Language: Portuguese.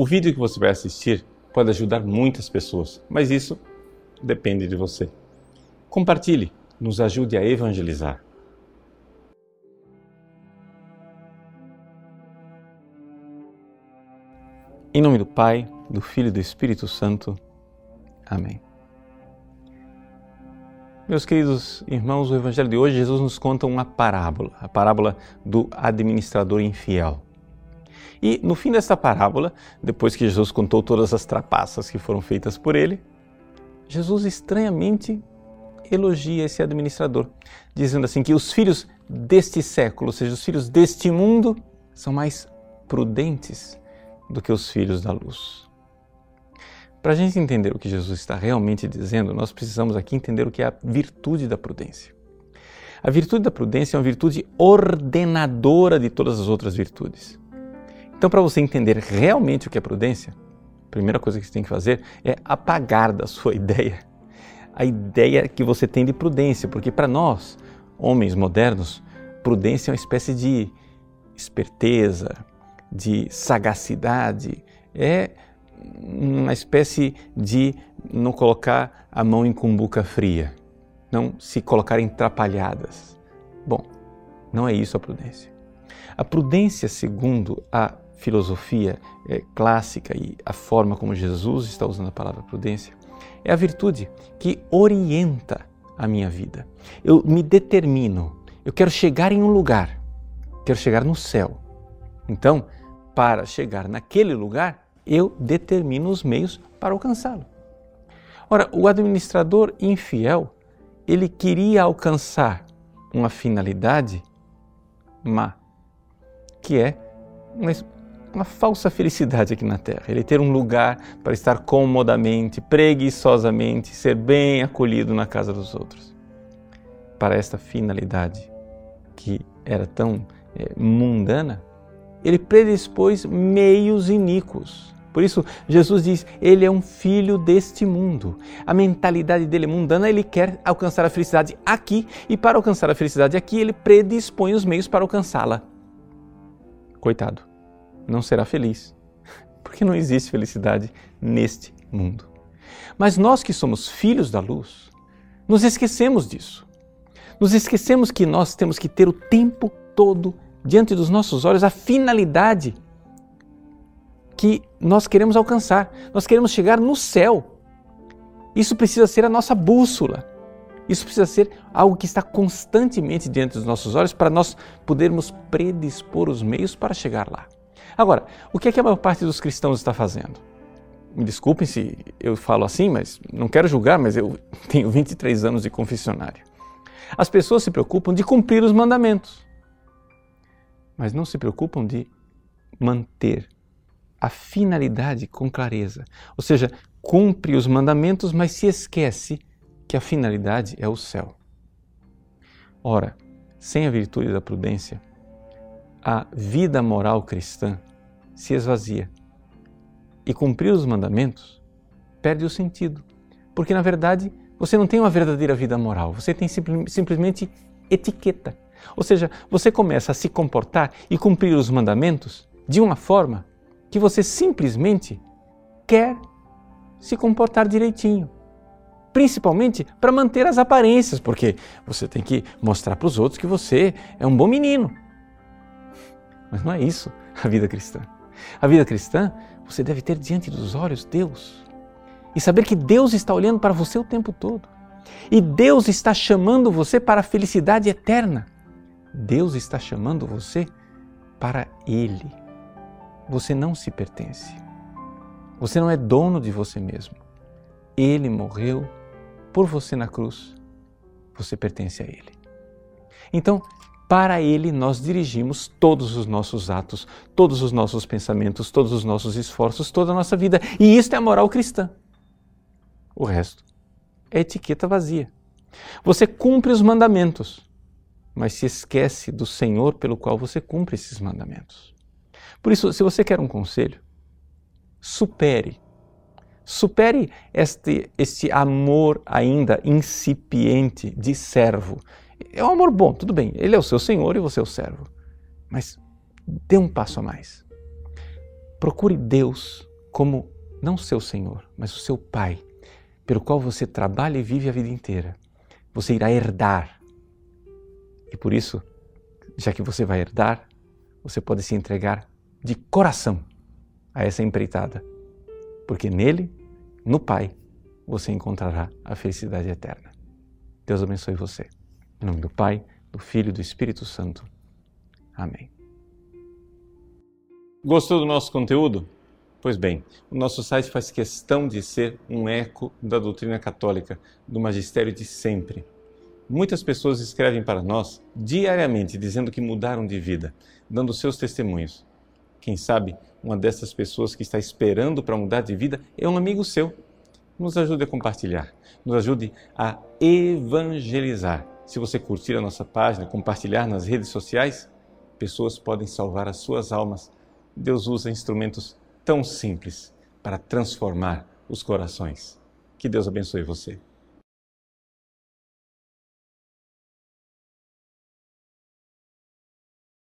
O vídeo que você vai assistir pode ajudar muitas pessoas, mas isso depende de você. Compartilhe, nos ajude a evangelizar. Em nome do Pai, do Filho e do Espírito Santo. Amém. Meus queridos irmãos, o Evangelho de hoje, Jesus nos conta uma parábola, a parábola do administrador infiel. E no fim dessa parábola, depois que Jesus contou todas as trapaças que foram feitas por ele, Jesus estranhamente elogia esse administrador, dizendo assim que os filhos deste século, ou seja, os filhos deste mundo, são mais prudentes do que os filhos da luz. Para a gente entender o que Jesus está realmente dizendo, nós precisamos aqui entender o que é a virtude da prudência. A virtude da prudência é uma virtude ordenadora de todas as outras virtudes. Então, para você entender realmente o que é prudência, a primeira coisa que você tem que fazer é apagar da sua ideia a ideia que você tem de prudência, porque para nós, homens modernos, prudência é uma espécie de esperteza, de sagacidade, é uma espécie de não colocar a mão em cumbuca fria, não se colocar em trapalhadas. Bom, não é isso a prudência. A prudência, segundo a filosofia é, clássica e a forma como Jesus está usando a palavra prudência, é a virtude que orienta a minha vida. Eu me determino, eu quero chegar em um lugar, quero chegar no céu. Então, para chegar naquele lugar, eu determino os meios para alcançá-lo. Ora, o administrador infiel, ele queria alcançar uma finalidade má, que é uma uma falsa felicidade aqui na Terra. Ele ter um lugar para estar comodamente, preguiçosamente, ser bem acolhido na casa dos outros. Para esta finalidade que era tão é, mundana, ele predispôs meios iníquos. Por isso, Jesus diz: ele é um filho deste mundo. A mentalidade dele é mundana, ele quer alcançar a felicidade aqui, e para alcançar a felicidade aqui, ele predispõe os meios para alcançá-la. Coitado não será feliz, porque não existe felicidade neste mundo. Mas nós que somos filhos da luz, nos esquecemos disso. Nos esquecemos que nós temos que ter o tempo todo diante dos nossos olhos a finalidade que nós queremos alcançar. Nós queremos chegar no céu. Isso precisa ser a nossa bússola. Isso precisa ser algo que está constantemente diante dos nossos olhos para nós podermos predispor os meios para chegar lá. Agora, o que é que a maior parte dos cristãos está fazendo? Me desculpem se eu falo assim, mas não quero julgar, mas eu tenho 23 anos de confessionário. As pessoas se preocupam de cumprir os mandamentos, mas não se preocupam de manter a finalidade com clareza. Ou seja, cumpre os mandamentos, mas se esquece que a finalidade é o céu. Ora, sem a virtude da prudência, a vida moral cristã se esvazia. E cumprir os mandamentos perde o sentido, porque na verdade você não tem uma verdadeira vida moral, você tem simplesmente etiqueta. Ou seja, você começa a se comportar e cumprir os mandamentos de uma forma que você simplesmente quer se comportar direitinho. Principalmente para manter as aparências, porque você tem que mostrar para os outros que você é um bom menino. Mas não é isso a vida cristã. A vida cristã, você deve ter diante dos olhos Deus e saber que Deus está olhando para você o tempo todo. E Deus está chamando você para a felicidade eterna. Deus está chamando você para Ele. Você não se pertence. Você não é dono de você mesmo. Ele morreu por você na cruz. Você pertence a Ele. Então, para Ele nós dirigimos todos os nossos atos, todos os nossos pensamentos, todos os nossos esforços, toda a nossa vida. E isto é a moral cristã. O resto é etiqueta vazia. Você cumpre os mandamentos, mas se esquece do Senhor pelo qual você cumpre esses mandamentos. Por isso, se você quer um conselho, supere. Supere este, este amor ainda incipiente de servo é um amor bom, tudo bem. Ele é o seu senhor e você é o servo. Mas dê um passo a mais. Procure Deus como não seu Senhor, mas o seu Pai, pelo qual você trabalha e vive a vida inteira. Você irá herdar. E por isso, já que você vai herdar, você pode se entregar de coração a essa empreitada, porque nele, no Pai, você encontrará a felicidade eterna. Deus abençoe você. Em nome do Pai, do Filho e do Espírito Santo. Amém. Gostou do nosso conteúdo? Pois bem, o nosso site faz questão de ser um eco da doutrina católica, do magistério de sempre. Muitas pessoas escrevem para nós diariamente dizendo que mudaram de vida, dando seus testemunhos. Quem sabe uma dessas pessoas que está esperando para mudar de vida é um amigo seu. Nos ajude a compartilhar, nos ajude a evangelizar. Se você curtir a nossa página, compartilhar nas redes sociais, pessoas podem salvar as suas almas. Deus usa instrumentos tão simples para transformar os corações. Que Deus abençoe você.